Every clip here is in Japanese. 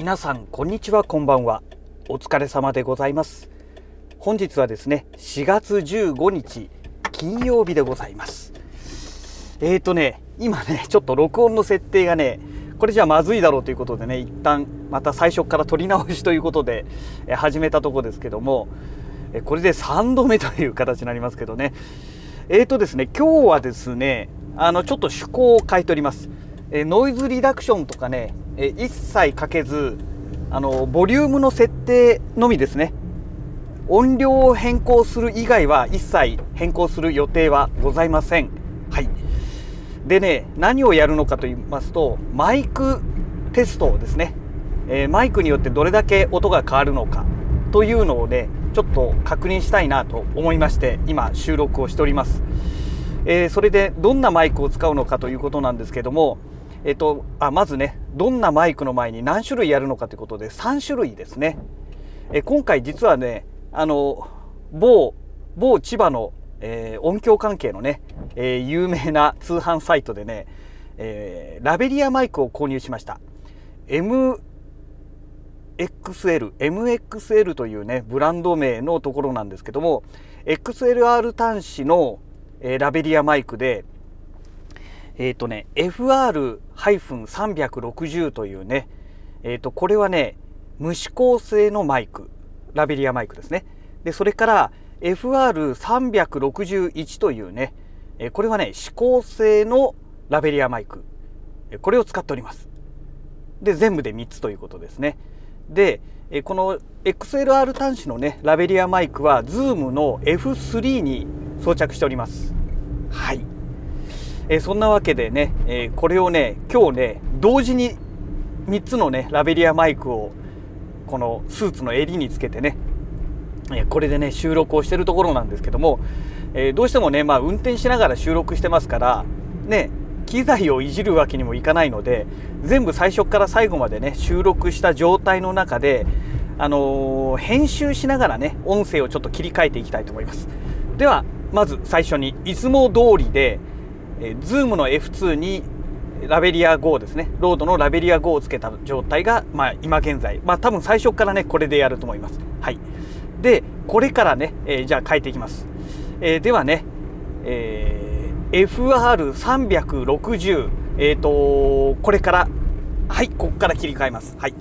皆さんこんにちはこんばんは。お疲れ様でございます。本日はですね4月15日金曜日でございます。えーとね今ねちょっと録音の設定がねこれじゃまずいだろうということでね一旦また最初から撮り直しということで始めたとこですけどもこれで3度目という形になりますけどね。えーとですね今日はですねあのちょっと趣向を変えております。えノイズリダクションとかね、え一切かけずあのボリュームの設定のみですね。音量を変更する以外は一切変更する予定はございません。はい。でね何をやるのかと言いますとマイクテストですね、えー、マイクによってどれだけ音が変わるのかというのをねちょっと確認したいなと思いまして今収録をしております、えー、それでどんなマイクを使うのかということなんですけどもえっと、あまずねどんなマイクの前に何種類やるのかということで3種類ですね。え今回実はねあの某某千葉の、えー、音響関係のね、えー、有名な通販サイトでね、えー、ラベリアマイクを購入しました。MXL、MXL というね、ブランド名のところなんですけども、XLR 端子の、え、ラベリアマイクで、えっ、ー、とね、FR-360 というね、えっ、ー、と、これはね、無指向性のマイク、ラベリアマイクですね。で、それから FR361 というね、えこれはね、指向性のラベリアマイク、これを使っております。で、全部で3つということですね。で、この XLR 端子のね、ラベリアマイクは Zoom の F3 に装着しております。はい。えー、そんなわけでね、えー、これをね今日ね同時に3つのねラベリアマイクをこのスーツの襟につけてね、これでね収録をしてるところなんですけども、えどうしてもねまあ運転しながら収録してますからね機材をいじるわけにもいかないので全部最初から最後までね収録した状態の中であの編集しながらね音声をちょっと切り替えていきたいと思います。ではまず最初にいつも通りでえー、Zoom の F2 にラベリア GO ですね。ロードのラベリア GO をつけた状態が、まあ、今現在。まあ多分最初からねこれでやると思います。はい。でこれからね、えー、じゃあ変えていきます、えー、ではね、えー、FR360 えっ、ー、とこれから。はいここから切り替えます。はい。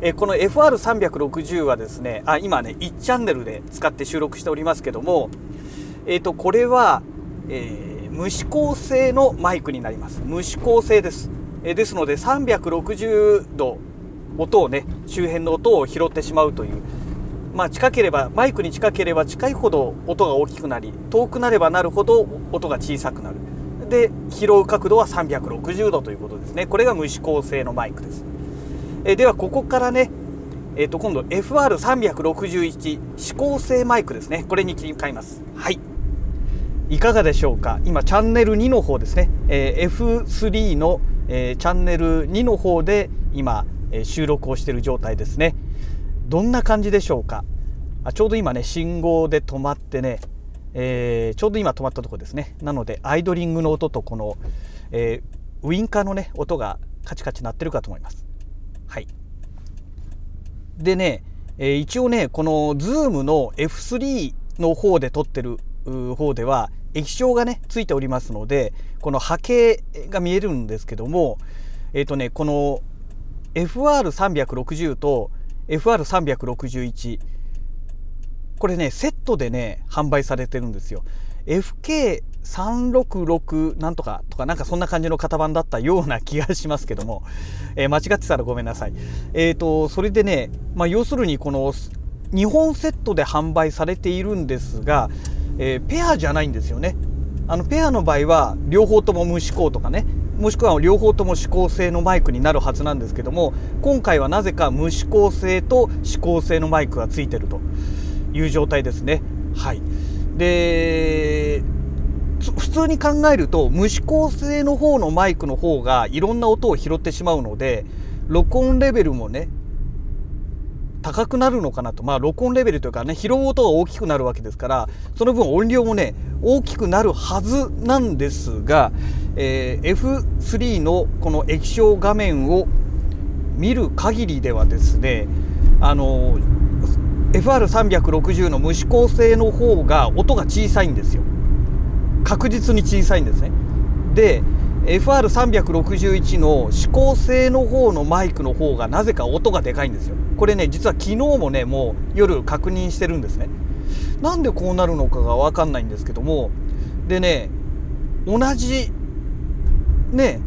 えー、この FR360 はですねあ今ね1チャンネルで使って収録しておりますけどもえっ、ー、とこれは、えー無指向性のマイクになります。無指向性です。えですので360度音をね周辺の音を拾ってしまうという。まあ近ければマイクに近ければ近いほど音が大きくなり遠くなればなるほど音が小さくなる。で拾う角度は360度ということですね。これが無指向性のマイクです。えではここからねえー、と今度 FR361 指向性マイクですね。これに切り替えます。はい。いかがでしょうか？今チャンネル2の方ですね、えー、F3 の、えー、チャンネル2の方で今、えー、収録をしている状態ですね。どんな感じでしょうか？あちょうど今ね信号で止まってね、えー、ちょうど今止まったところですね。なのでアイドリングの音とこの、えー、ウインカーのね音がカチカチ鳴ってるかと思います。はい。でね、えー、一応ねこの Zoom の F3 の方で撮ってる方では液晶がねついておりますのでこの波形が見えるんですけどもえっ、ー、とねこの FR360 と FR361 これねセットでね販売されてるんですよ。FK366 なんとかとかなんかそんな感じの型番だったような気がしますけども、えー、間違ってたらごめんなさい。えっ、ー、とそれでねまあ要するにこの2本セットで販売されているんですがえー、ペアじゃないんですよね。あのペアの場合は両方とも無指向とかねもしくは両方とも指向性のマイクになるはずなんですけども今回はなぜか無指向性と指向性のマイクがついてるという状態ですね。はい、で普通に考えると無指向性の方のマイクの方がいろんな音を拾ってしまうので録音レベルもね高くなるのかなと。まあ録音レベルというかね拾う音が大きくなるわけですからその分音量もね大きくなるはずなんですが、えー、F3 のこの液晶画面を見る限りではですねあの FR360 の無指向性の方が音が小さいんですよ。確実に小さいんですね。で FR361 の指向性の方のマイクの方がなぜか音がでかいんですよ。これね実は昨日もねもう夜確認してるんですね。なんでこうなるのかが分かんないんですけども。でね同じね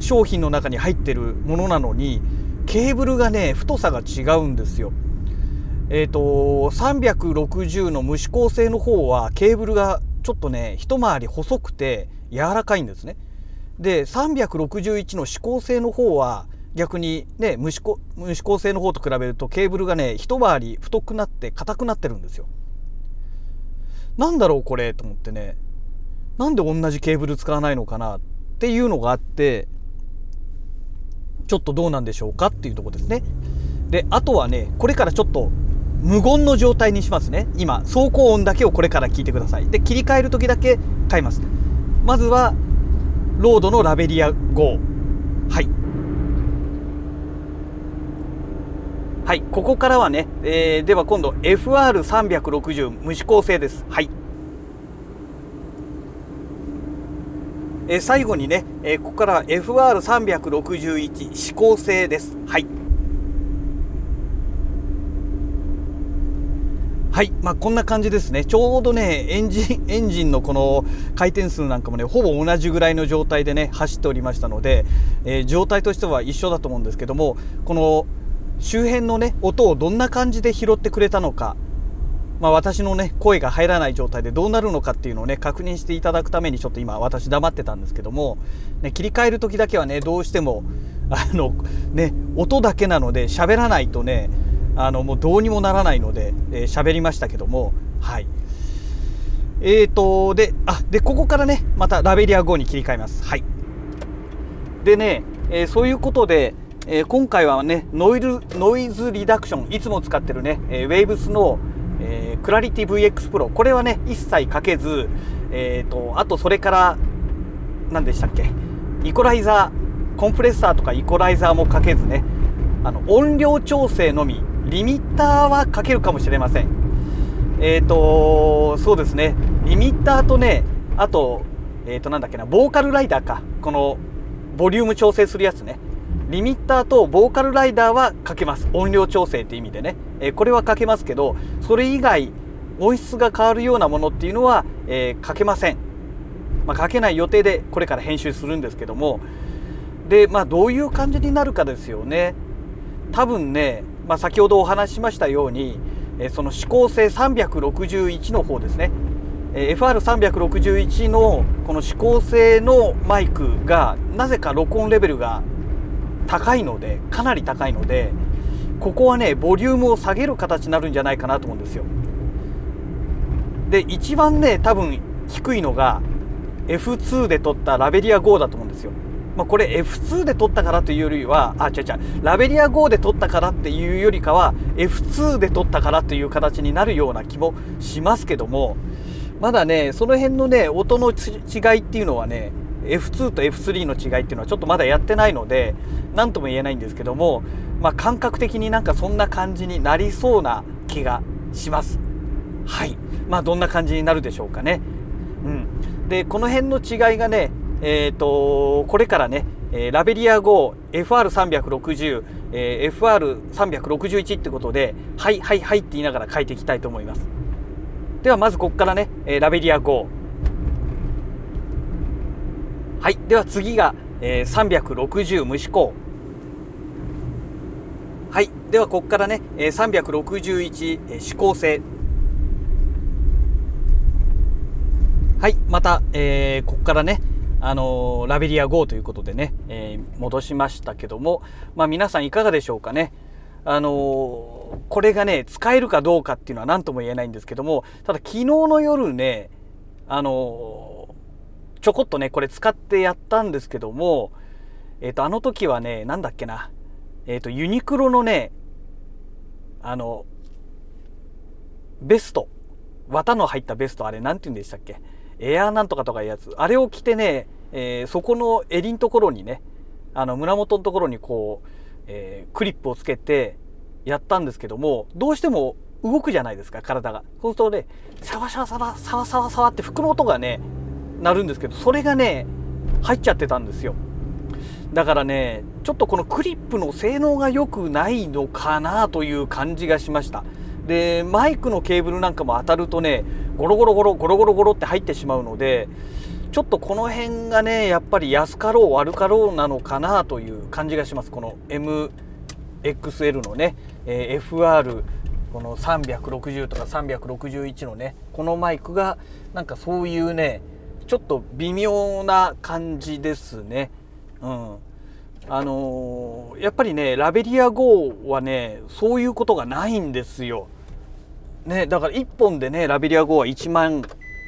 商品の中に入ってるものなのにケーブルがね太さが違うんですよ。えっ、ー、と360の無指向性の方はケーブルがちょっとね一回り細くて柔らかいんですね。で361の指向性の方は逆にね無指向無指向性の方と比べるとケーブルがね一回り太くなって硬くなってるんですよ。なんだろうこれと思ってね。なんで同じケーブル使わないのかなっていうのがあってちょっとどうなんでしょうかっていうとこですね。であとはねこれからちょっと無言の状態にしますね。今走行音だけをこれから聞いてください。で切り替える時だけ変えます。まずはロードのラベリア号。はい。はいここからはね、えー、では今度 FR360 無指向性です。はい。えー、最後にね、えー、ここから FR361 指向性です。はい。はい、まあ、こんな感じですね。ちょうどね、エンジン、エンジンのこの回転数なんかもね、ほぼ同じぐらいの状態でね、走っておりましたので、えー、状態としては一緒だと思うんですけども、この周辺のね、音をどんな感じで拾ってくれたのか、まあ、私のね、声が入らない状態でどうなるのかっていうのをね、確認していただくために、ちょっと今、私黙ってたんですけども、ね、切り替える時だけはね、どうしても、あの、ね、音だけなので喋らないとね、あのもうどうにもならないので喋、えー、りましたけどもはい。えーとであでここからねまたラベリア5に切り替えます。はい。でね、えー、そういうことで、えー、今回はねノイルノイズリダクションいつも使ってるね、えー、ウェーブスの、えー、クラリティ VX プロ。これはね一切かけずえーとあとそれから何でしたっけイコライザーコンプレッサーとかイコライザーもかけずねあの音量調整のみリミッターはかけるかもしれません。えっ、ー、とそうですね。リミッターとねあとえっ、ー、となんだっけなボーカルライダーか。このボリューム調整するやつね。リミッターとボーカルライダーはかけます。音量調整って意味でね、えー、これはかけますけどそれ以外音質が変わるようなものっていうのは、えー、かけません、まあ、かけない予定でこれから編集するんですけども。でまあどういう感じになるかですよね。多分ねまあ、先ほどお話ししましたように、えその指向性361の方ですね、え FR361 のこの指向性のマイクがなぜか録音レベルが高いのでかなり高いのでここはねボリュームを下げる形になるんじゃないかなと思うんですよ。で一番ね多分低いのが F2 で撮ったラベリア GO だと思うんですよ。まあ、これ F2 で取ったからというよりはあ違う違うラベリア GO で取ったからっていうよりかは F2 で取ったからという形になるような気もしますけどもまだねその辺のね音の違いっていうのはね F2 と F3 の違いっていうのはちょっとまだやってないので何とも言えないんですけども、まあ、感覚的になんかそんな感じになりそうな気がします。はいまあどんな感じになるでしょうかね。うん、でこの辺の違いがねえーと、これからね、えー、ラベリア GO FR360、えー、FR361 ってことではいはいはいって言いながら書いていきたいと思います。ではまずここからね、えー、ラベリア GO はいでは次が、えー、360無指向はいではここからね、えー、361、えー、指向性。はいまた、えー、ここからねあのラベリア GO ということでね、えー、戻しましたけども、まあ、皆さんいかがでしょうかね。あのこれがね使えるかどうかっていうのは何とも言えないんですけどもただ昨日の夜ねあのちょこっとねこれ使ってやったんですけどもえっ、ー、とあの時はねなんだっけなえ、ー、とユニクロのねあのベスト綿の入ったベストあれ何て言うんでしたっけ？エアーなんとかとかいうやつ。あれを着てね、えー、そこの襟のところにねあの胸元のところにこう、えー、クリップをつけてやったんですけどもどうしても動くじゃないですか体が。そうするとねサワサワサワサワサワサワって服の音がね鳴るんですけどそれがね入っちゃってたんですよ。だからねちょっとこのクリップの性能が良くないのかなという感じがしました。でマイクのケーブルなんかも当たるとねゴロゴロゴロゴロゴロゴロって入ってしまうのでちょっとこの辺がねやっぱり安かろう悪かろうなのかなという感じがしますこの MXL のね、え、FR この360とか361のねこのマイクがなんかそういうねちょっと微妙な感じですね。うん、あのー、やっぱりねラベリア GO はねそういうことがないんですよ。ね、だから1本でねラベリア GO は1万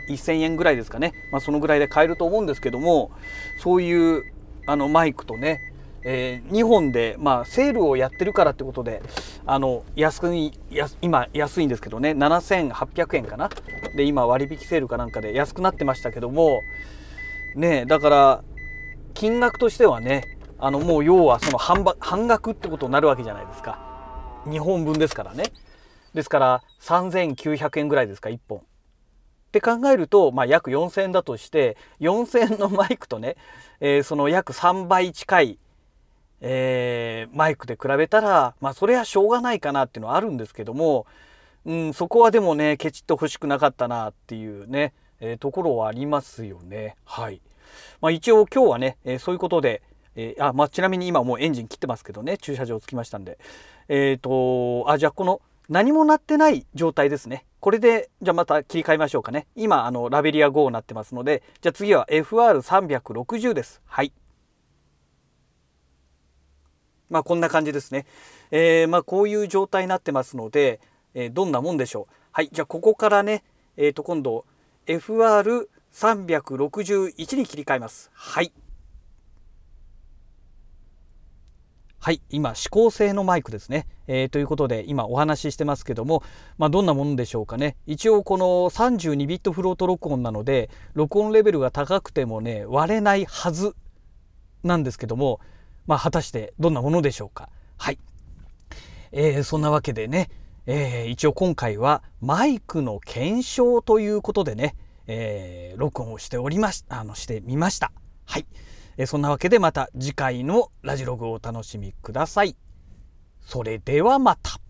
1000円ぐらいですかね、まあ、そのぐらいで買えると思うんですけどもそういうあのマイクとね、えー、2本で、まあ、セールをやってるからってことであの安い今安いんですけどね7800円かな。で今割引セールかなんかで安くなってましたけどもねだから金額としてはねあのもう要はその半半額ってことになるわけじゃないですか。2本分ですからね。ですから3900円ぐらいですか1本。って考えると、まあ、約4000円だとして4000円のマイクとね、えー、その約3倍近い、えー、マイクで比べたらまあそれはしょうがないかなっていうのはあるんですけども、うん、そこはでもねケチッと欲しくなかったなっていうね、えー、ところはありますよね。はい。まあ、一応今日はね、えそういうことで、えあまあ、ちなみに今もうエンジン切ってますけどね駐車場着きましたんで。えっ、とあじゃあこの何もなってない状態ですね。これで、じゃあまた切り替えましょうかね。今、あの、ラベリア5になってますので、じゃあ次は FR360 です。はい。まあこんな感じですね。えー、まあこういう状態になってますので、えー、どんなもんでしょう。はい。じゃあここからね、えっ、ー、と今度 FR361 に切り替えます。はい。はい、今、指向性のマイクですね。えー、ということで、今お話ししてますけども、まあ、どんなものでしょうかね。一応、この32ビットフロート録音なので、録音レベルが高くてもね、割れないはずなんですけども、まあ、果たしてどんなものでしょうか。はい。えー、そんなわけでね、えー、一応今回はマイクの検証ということでね、え、録音をしておりまし、あの、してみました。はい。えそんなわけでまた次回のラジログをお楽しみください。それではまた。